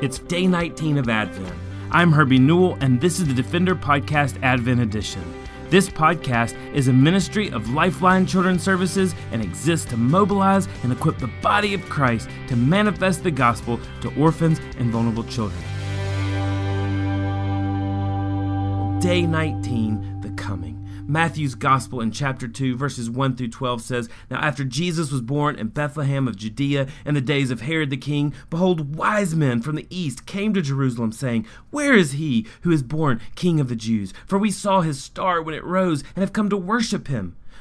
It's day 19 of Advent. I'm Herbie Newell, and this is the Defender Podcast Advent Edition. This podcast is a ministry of Lifeline Children's Services and exists to mobilize and equip the body of Christ to manifest the gospel to orphans and vulnerable children. Day 19, the coming. Matthew's Gospel in chapter 2, verses 1 through 12 says, Now after Jesus was born in Bethlehem of Judea in the days of Herod the king, behold, wise men from the east came to Jerusalem, saying, Where is he who is born king of the Jews? For we saw his star when it rose and have come to worship him.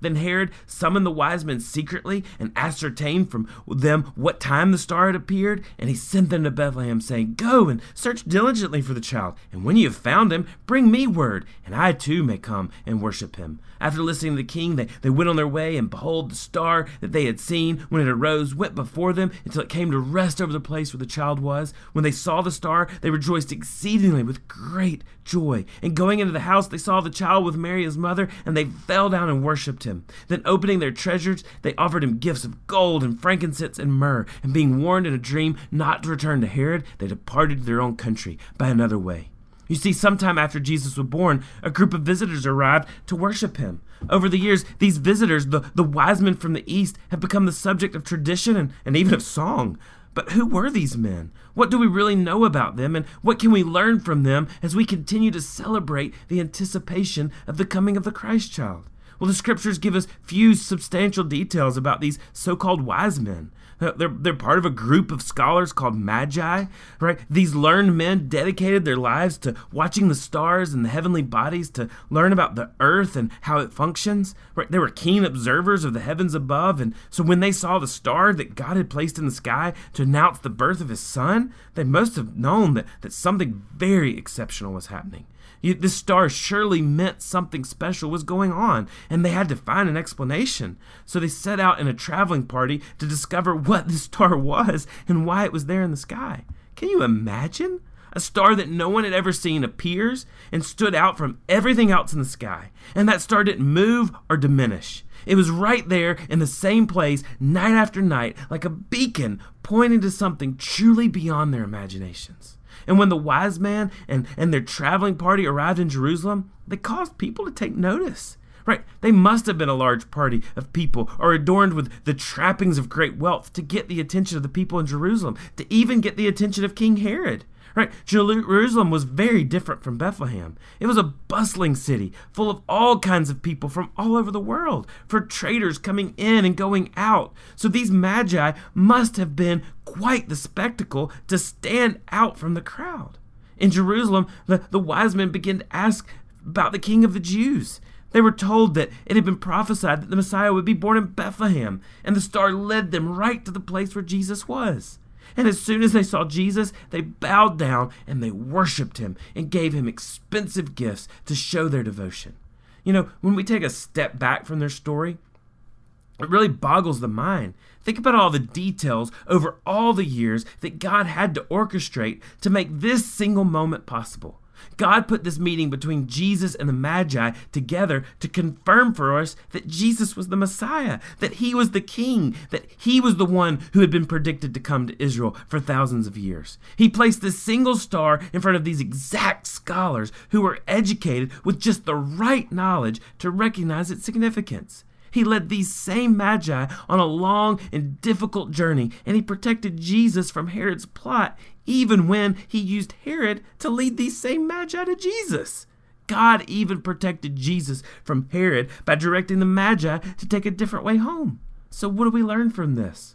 Then Herod summoned the wise men secretly and ascertained from them what time the star had appeared, and he sent them to Bethlehem, saying, Go and search diligently for the child, and when you have found him, bring me word, and I too may come and worship him. After listening to the king, they, they went on their way, and behold, the star that they had seen when it arose went before them until it came to rest over the place where the child was. When they saw the star, they rejoiced exceedingly with great joy. And going into the house, they saw the child with Mary his mother, and they fell down and worshipped him. Then, opening their treasures, they offered him gifts of gold and frankincense and myrrh. And being warned in a dream not to return to Herod, they departed to their own country by another way. You see, sometime after Jesus was born, a group of visitors arrived to worship him. Over the years, these visitors, the, the wise men from the East, have become the subject of tradition and, and even of song. But who were these men? What do we really know about them, and what can we learn from them as we continue to celebrate the anticipation of the coming of the Christ child? Well, the scriptures give us few substantial details about these so called wise men. Uh, they're, they're part of a group of scholars called magi, right? These learned men dedicated their lives to watching the stars and the heavenly bodies to learn about the earth and how it functions, right? They were keen observers of the heavens above, and so when they saw the star that God had placed in the sky to announce the birth of his son, they must have known that, that something very exceptional was happening. This star surely meant something special was going on, and they had to find an explanation. So they set out in a traveling party to discover what the star was and why it was there in the sky. Can you imagine? A star that no one had ever seen appears and stood out from everything else in the sky. And that star didn't move or diminish. It was right there in the same place night after night, like a beacon pointing to something truly beyond their imaginations. And when the wise man and, and their traveling party arrived in Jerusalem, they caused people to take notice. Right? They must have been a large party of people or adorned with the trappings of great wealth to get the attention of the people in Jerusalem, to even get the attention of King Herod. Right? Jerusalem was very different from Bethlehem. It was a bustling city full of all kinds of people from all over the world, for traders coming in and going out. So these magi must have been quite the spectacle to stand out from the crowd. In Jerusalem, the, the wise men began to ask about the king of the Jews. They were told that it had been prophesied that the Messiah would be born in Bethlehem, and the star led them right to the place where Jesus was. And as soon as they saw Jesus, they bowed down and they worshiped him and gave him expensive gifts to show their devotion. You know, when we take a step back from their story, it really boggles the mind. Think about all the details over all the years that God had to orchestrate to make this single moment possible. God put this meeting between Jesus and the Magi together to confirm for us that Jesus was the Messiah, that he was the king, that he was the one who had been predicted to come to Israel for thousands of years. He placed this single star in front of these exact scholars who were educated with just the right knowledge to recognize its significance. He led these same magi on a long and difficult journey, and he protected Jesus from Herod's plot, even when he used Herod to lead these same magi to Jesus. God even protected Jesus from Herod by directing the magi to take a different way home. So, what do we learn from this?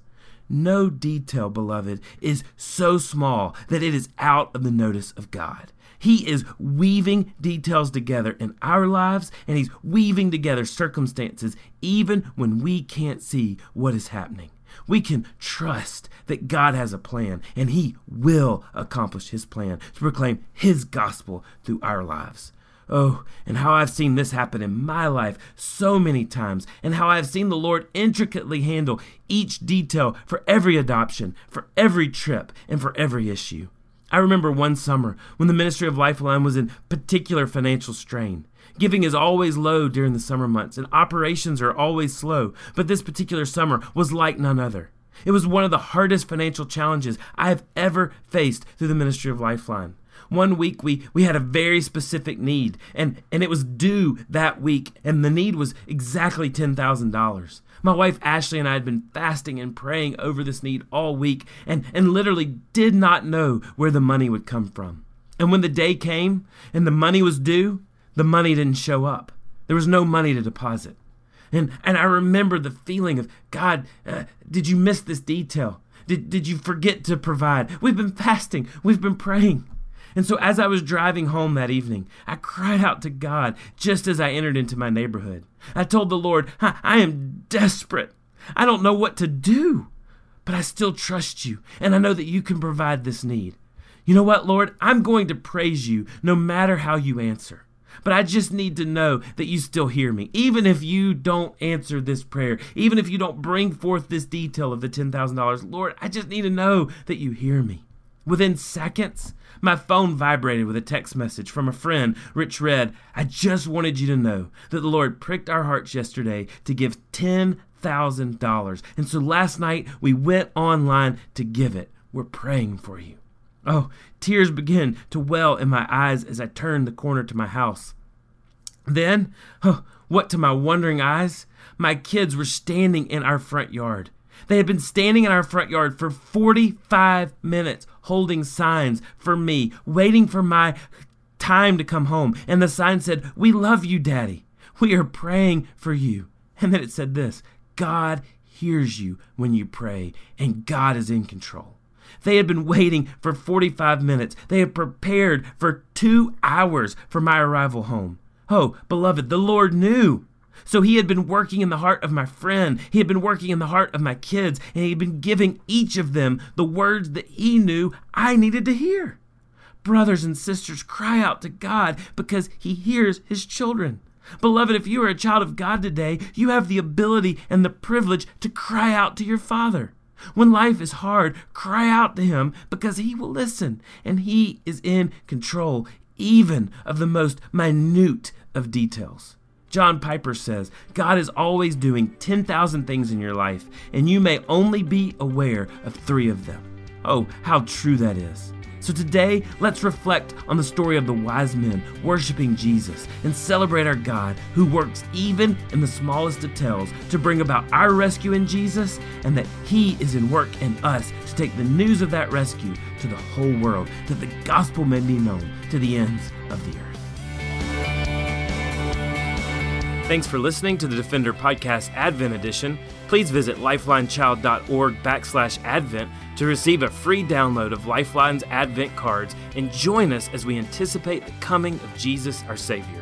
No detail, beloved, is so small that it is out of the notice of God. He is weaving details together in our lives, and He's weaving together circumstances even when we can't see what is happening. We can trust that God has a plan, and He will accomplish His plan to proclaim His gospel through our lives. Oh, and how I've seen this happen in my life so many times, and how I've seen the Lord intricately handle each detail for every adoption, for every trip, and for every issue. I remember one summer when the ministry of Lifeline was in particular financial strain. Giving is always low during the summer months, and operations are always slow, but this particular summer was like none other. It was one of the hardest financial challenges I have ever faced through the ministry of Lifeline. One week we, we had a very specific need, and, and it was due that week, and the need was exactly $10,000. My wife Ashley and I had been fasting and praying over this need all week, and, and literally did not know where the money would come from. And when the day came and the money was due, the money didn't show up. There was no money to deposit. And, and I remember the feeling of, God, uh, did you miss this detail? Did, did you forget to provide? We've been fasting, we've been praying. And so as I was driving home that evening, I cried out to God just as I entered into my neighborhood. I told the Lord, I am desperate. I don't know what to do, but I still trust you, and I know that you can provide this need. You know what, Lord? I'm going to praise you no matter how you answer. But I just need to know that you still hear me. Even if you don't answer this prayer, even if you don't bring forth this detail of the $10,000, Lord, I just need to know that you hear me. Within seconds, my phone vibrated with a text message from a friend, Rich Red. I just wanted you to know that the Lord pricked our hearts yesterday to give $10,000. And so last night we went online to give it. We're praying for you. Oh, tears began to well in my eyes as I turned the corner to my house. Then, oh, what to my wondering eyes? My kids were standing in our front yard. They had been standing in our front yard for 45 minutes, holding signs for me, waiting for my time to come home. And the sign said, We love you, Daddy. We are praying for you. And then it said this God hears you when you pray, and God is in control. They had been waiting for 45 minutes. They had prepared for two hours for my arrival home. Oh, beloved, the Lord knew. So he had been working in the heart of my friend. He had been working in the heart of my kids, and he had been giving each of them the words that he knew I needed to hear. Brothers and sisters, cry out to God because he hears his children. Beloved, if you are a child of God today, you have the ability and the privilege to cry out to your Father. When life is hard, cry out to Him because He will listen and He is in control, even of the most minute of details. John Piper says, God is always doing 10,000 things in your life, and you may only be aware of three of them. Oh, how true that is. So today, let's reflect on the story of the wise men worshiping Jesus and celebrate our God who works even in the smallest details to bring about our rescue in Jesus and that He is in work in us to take the news of that rescue to the whole world, that the gospel may be known to the ends of the earth. Thanks for listening to the Defender Podcast Advent Edition. Please visit lifelinechild.org backslash advent to receive a free download of Lifeline's Advent cards and join us as we anticipate the coming of Jesus our Savior.